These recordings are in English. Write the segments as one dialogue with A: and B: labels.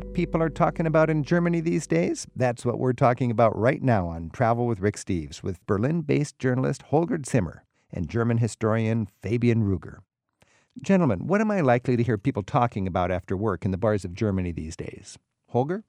A: what people are talking about in Germany these days? That's what we're talking about right now on Travel with Rick Steves with Berlin based journalist Holger Zimmer and German historian Fabian Rueger. Gentlemen, what am I likely to hear people talking about after work in the bars of Germany these days? Holger?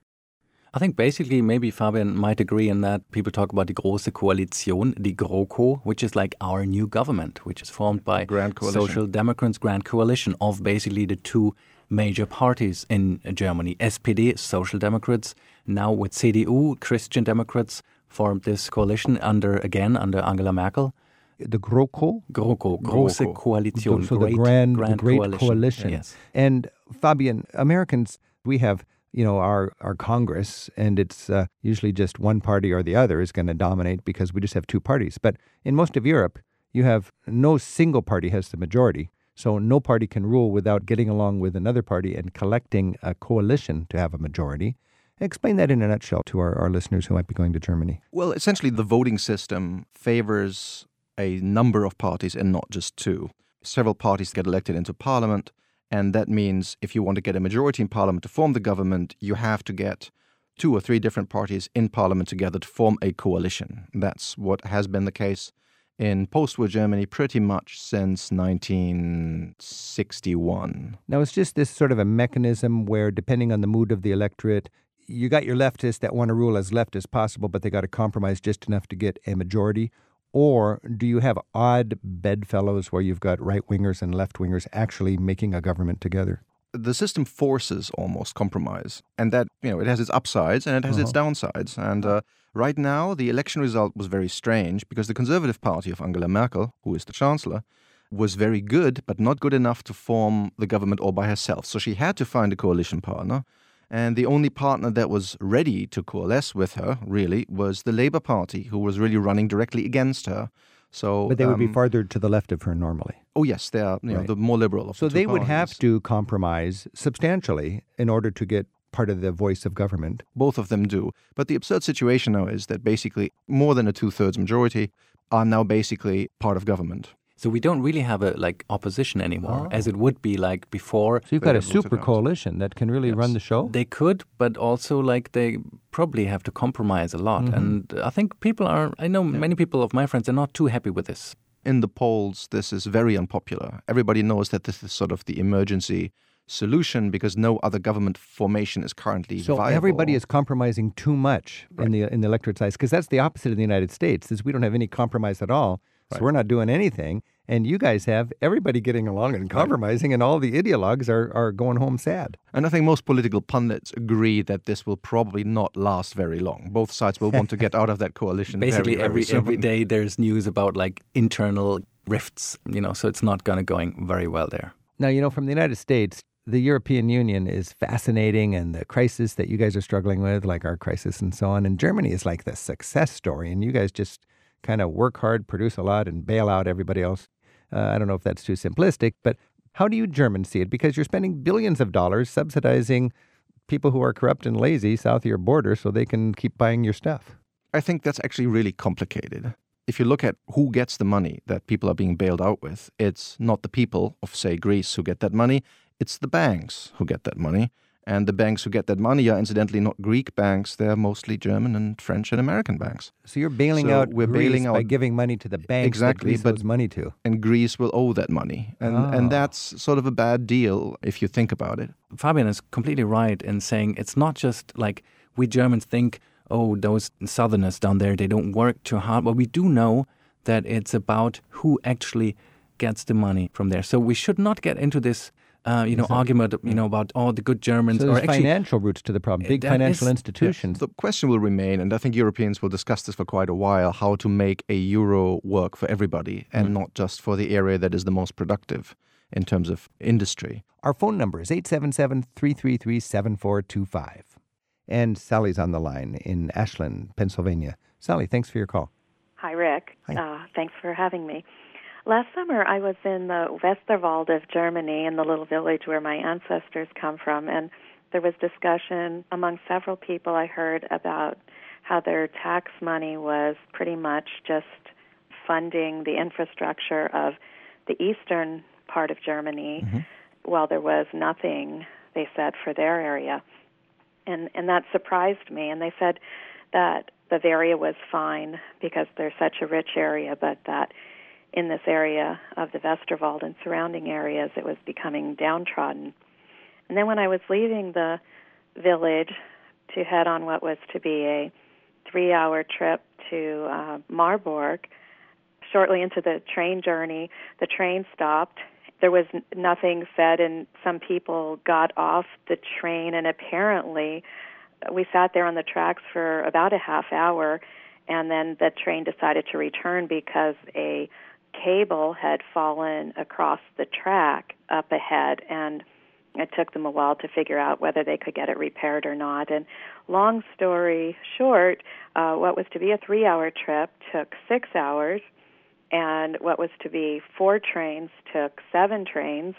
B: I think basically maybe Fabian might agree in that people talk about the Große Koalition, the GroKo, which is like our new government, which is formed by
C: Grand
B: Social Democrats, Grand Coalition of basically the two major parties in Germany. SPD, Social Democrats, now with CDU, Christian Democrats, formed this coalition under, again, under Angela Merkel.
A: The GroKo?
B: GroKo, Große Koalition.
A: So
B: great,
A: the Grand,
B: grand
A: Great
B: Coalition.
A: Coalition.
B: Yes.
A: And Fabian, Americans, we have you know our our Congress, and it's uh, usually just one party or the other is going to dominate because we just have two parties. But in most of Europe, you have no single party has the majority, so no party can rule without getting along with another party and collecting a coalition to have a majority. Explain that in a nutshell to our, our listeners who might be going to Germany.
C: Well, essentially, the voting system favors a number of parties and not just two. Several parties get elected into parliament, and that means if you want to get a majority in parliament to form the government, you have to get two or three different parties in parliament together to form a coalition. That's what has been the case in post war Germany pretty much since 1961.
A: Now, it's just this sort of a mechanism where, depending on the mood of the electorate, you got your leftists that want to rule as left as possible, but they got to compromise just enough to get a majority. Or do you have odd bedfellows where you've got right wingers and left wingers actually making a government together?
C: The system forces almost compromise, and that you know it has its upsides and it has its downsides. And uh, right now, the election result was very strange because the Conservative Party of Angela Merkel, who is the chancellor, was very good, but not good enough to form the government all by herself. So she had to find a coalition partner. And the only partner that was ready to coalesce with her, really, was the Labour Party, who was really running directly against her. So,
A: But they would be
C: um,
A: farther to the left of her normally.
C: Oh yes, they are. You know, the more liberal of
A: So
C: the
A: they would have to compromise substantially in order to get part of the voice of government.
C: Both of them do. But the absurd situation now is that basically more than a two thirds majority are now basically part of government.
B: So we don't really have a like opposition anymore, as it would be like before.
A: So you've got a super coalition that can really run the show.
B: They could, but also like they probably have to compromise a lot.
A: Mm-hmm.
B: And I think people are. I know many people of my friends are not too happy with this.
C: In the polls, this is very unpopular. Everybody knows that this is sort of the emergency solution because no other government formation is currently
A: So
C: viable.
A: everybody is compromising too much in the in the electorate size because that's the opposite of the United States. Is we don't have any compromise at all, so we're not doing anything. And you guys have everybody getting along and compromising, and all the ideologues are, are going home sad.
C: And I think most political pundits agree that this will probably not last very long. Both sides will want to get out of that coalition. very,
B: Basically,
C: very
B: every
C: soon.
B: every day there's news about like internal rifts. You know, so it's not going to going very well there.
A: Now, you know, from the United States, the European Union is fascinating, and the crisis that you guys are struggling with, like our crisis and so on. And Germany is like the success story, and you guys just kind of work hard, produce a lot, and bail out everybody else. Uh, I don't know if that's too simplistic, but how do you Germans see it? Because you're spending billions of dollars subsidizing people who are corrupt and lazy south of your border so they can keep buying your stuff.
C: I think that's actually really complicated. If you look at who gets the money that people are being bailed out with, it's not the people of, say, Greece who get that money, it's the banks who get that money. And the banks who get that money are incidentally not Greek banks, they're mostly German and French and American banks.
A: So you're bailing
C: So
A: out
C: we're
A: Greece
C: bailing
A: by
C: out-
A: giving money to the banks
C: Exactly,
A: that Greece
C: but-
A: owes money to.
C: And Greece will owe that money. And,
A: Ah.
C: and that's sort of a bad deal if you think about it.
B: Fabian is completely right in saying it's not just like we Germans think, oh, those Southerners down there, they don't work too hard. But we do know that it's about who actually gets the money from there. So we should not get into this, uh, you know, argument, you know, about all the good Germans.
A: So
B: or
A: there's
B: actually,
A: financial roots to the problem, big financial
B: is-
A: institutions.
C: The question will remain, and I think Europeans will discuss this for quite a while how to make a euro work for everybody and not just for the area that is the most productive in terms of industry.
A: Our phone number is 877 333 7425. And Sally's on the line in Ashland, Pennsylvania. Sally, thanks for your call.
D: Hi, Rick.
A: Hi.
D: Uh, thanks for having me. Last summer, I was in the Westerwald of Germany, in the little village where my ancestors come from, and there was discussion among several people I heard about how their tax money was pretty much just funding the infrastructure of the eastern part of Germany, mm-hmm. while there was nothing, they said, for their area. and and that surprised me. And they said that Bavaria was fine because there's such a rich area, but that in this area of the Westerwald and surrounding areas, it was becoming downtrodden. And then when I was leaving the village to head on what was to be a three hour trip to uh, Marburg, shortly into the train journey, the train stopped. There was nothing said, and some people got off the train, and apparently, we sat there on the tracks for about a half hour, and then the train decided to return because a cable had fallen across the track up ahead, and it took them a while to figure out whether they could get it repaired or not. And long story short, uh, what was to be a three hour trip took six hours, and what was to be four trains took seven trains.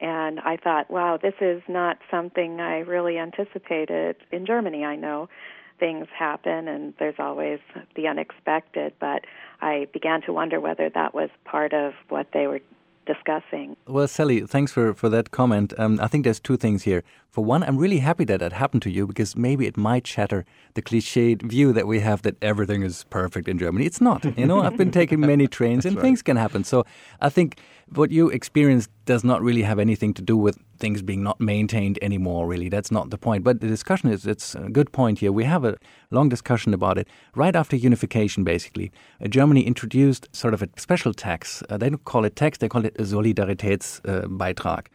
D: And I thought, wow, this is not something I really anticipated in Germany. I know things happen and there's always the unexpected, but I began to wonder whether that was part of what they were discussing.
B: Well, Sally, thanks for, for that comment. Um, I think there's two things here. For one, I'm really happy that that happened to you because maybe it might shatter the cliched view that we have that everything is perfect in Germany. It's not. You know, I've been taking many trains and right. things can happen. So I think what you experienced does not really have anything to do with things being not maintained anymore, really. That's not the point. But the discussion is, it's a good point here. We have a long discussion about it. Right after unification, basically, uh, Germany introduced sort of a special tax. Uh, they don't call it tax, they call it a Solidaritätsbeitrag,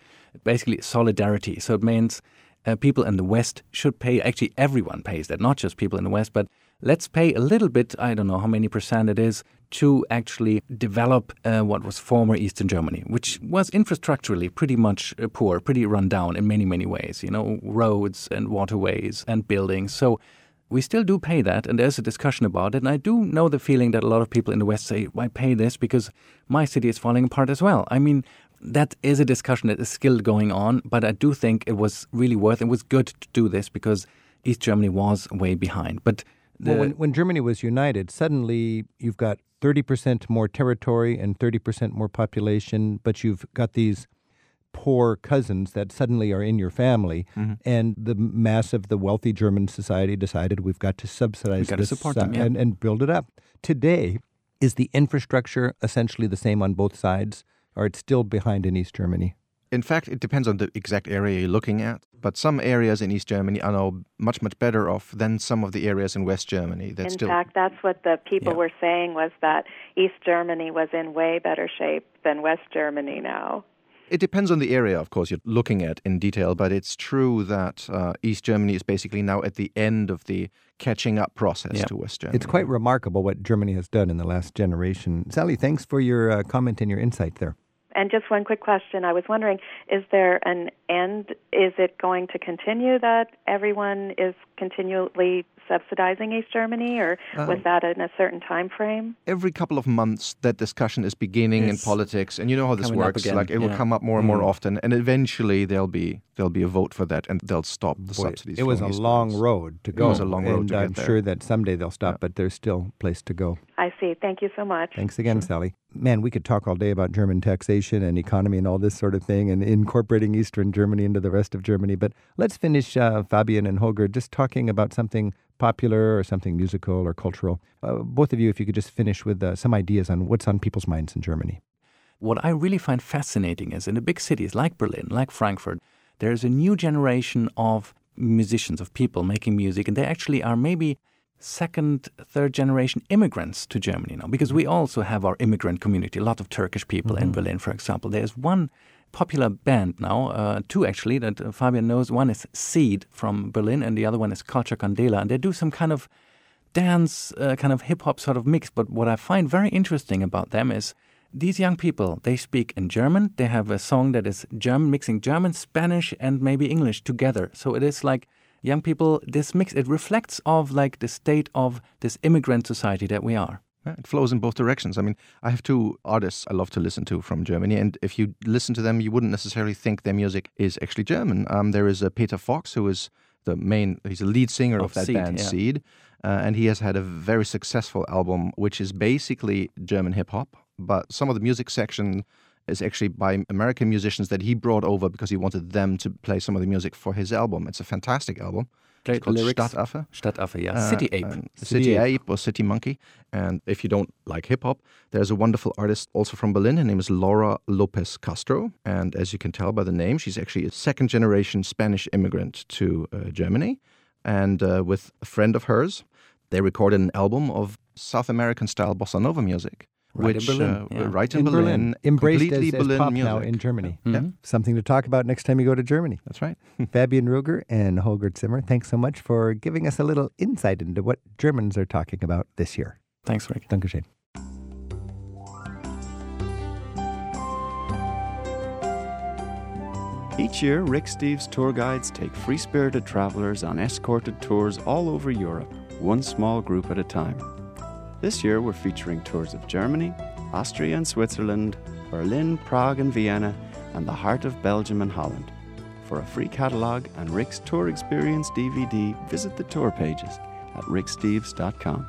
B: basically solidarity. So it means uh, people in the West should pay, actually, everyone pays that, not just people in the West, but let's pay a little bit, I don't know how many percent it is, to actually develop uh, what was former Eastern Germany, which was infrastructurally pretty much uh, poor, pretty run down in many, many ways, you know, roads and waterways and buildings. So we still do pay that, and there's a discussion about it. And I do know the feeling that a lot of people in the West say, why pay this? Because my city is falling apart as well. I mean, that is a discussion that is still going on, but I do think it was really worth it was good to do this because East Germany was way behind. But
A: well, when, when Germany was united, suddenly you've got 30% more territory and 30% more population, but you've got these poor cousins that suddenly are in your family. Mm-hmm. And the mass of the wealthy German society decided we've got to subsidize
B: this support them, yeah.
A: and, and build it up. Today, is the infrastructure essentially the same on both sides, or it's still behind in East Germany?
C: In fact, it depends on the exact area you're looking at. But some areas in East Germany are now much, much better off than some of the areas in West Germany.
D: That still in still... fact, that's what the people yeah. were saying was that East Germany was in way better shape than West Germany now.
C: It depends on the area, of course, you're looking at in detail, but it's true that uh, East Germany is basically now at the end of the catching up process yeah. to West Germany.
A: It's quite remarkable what Germany has done in the last generation. Sally, thanks for your uh, comment and your insight there.
D: And just one quick question. I was wondering, is there an end? Is it going to continue that everyone is continually subsidizing East Germany, or uh, was that in a certain time frame?
C: Every couple of months, that discussion is beginning it's in politics, and you know how this works. Like it yeah. will come up more and more mm. often, and eventually there'll be there'll be a vote for that, and they'll stop the Boy, subsidies.
A: It was a long road to go.
C: It was a long road
A: and
C: to
A: I'm
C: get there.
A: sure that someday they'll stop, yeah. but there's still a place to go.
D: I see. Thank you so much.
A: Thanks again, sure. Sally. Man, we could talk all day about German taxation and economy and all this sort of thing, and incorporating Eastern Germany into the rest of Germany. But let's finish, uh, Fabian and Holger, just talking about something popular or something musical or cultural. Uh, both of you, if you could just finish with uh, some ideas on what's on people's minds in Germany.
B: What I really find fascinating is in the big cities like Berlin, like Frankfurt, there's a new generation of musicians, of people making music, and they actually are maybe second, third generation immigrants to Germany now, because we also have our immigrant community, a lot of Turkish people mm-hmm. in Berlin, for example. There's one popular band now, uh, two actually, that uh, Fabian knows. One is Seeed from Berlin, and the other one is Culcha Candela. And they do some kind of dance, uh, kind of hip hop sort of mix. But what I find very interesting about them is these young people, they speak in German. They have a song that is German, mixing German, Spanish, and maybe English together. So it is like young people, this mix, it reflects of like the state of this immigrant society that we are.
C: Yeah, it flows in both directions. I mean, I have two artists I love to listen to from Germany, and if you listen to them, you wouldn't necessarily think their music is actually German. Um, there is a Peter Fox, who is the main, he's the lead singer of, of that
B: Seeed,
C: band
B: yeah.
C: Seeed, uh, and he has had a very successful album, which is basically German hip hop, but some of the music section is actually by American musicians that he brought over because he wanted them to play some of the music for his album. It's a fantastic album.
B: Great lyrics.
C: Stadtaffe.
B: Stadtaffe, yeah.
C: Uh,
B: City Ape.
C: and
A: City
C: City,
A: Ape.
C: Ape. or City Monkey. And if you don't like hip hop, there's a wonderful artist also from Berlin. Her name is Laura Lopez Castro. And as you can tell by the name, she's actually a second generation Spanish immigrant to uh, Germany. And uh, with a friend of hers, they recorded an album of South American style bossa nova music.
B: Right in
C: which,
B: Berlin,
C: uh,
B: yeah.
C: right in,
A: in Berlin,
C: Berlin,
A: embraced
C: completely
A: as, as
C: Berlin
A: pop
C: music.
A: now in Germany.
B: Mhm.
A: Something to talk about next time you go to Germany.
C: That's right.
A: Fabian Rueger and Holger Zimmer, thanks so much for giving us a little insight into what Germans are talking about this year.
B: Thanks, Rick.
A: Dankeschön.
E: Each year, Rick Steves tour guides take free spirited travelers on escorted tours all over Europe, one small group at a time. This year, we're featuring tours of Germany, Austria and Switzerland, Berlin, Prague, and Vienna, and the heart of Belgium and Holland. For a free catalogue and Rick's Tour Experience DVD, visit the tour pages at ricksteves.com.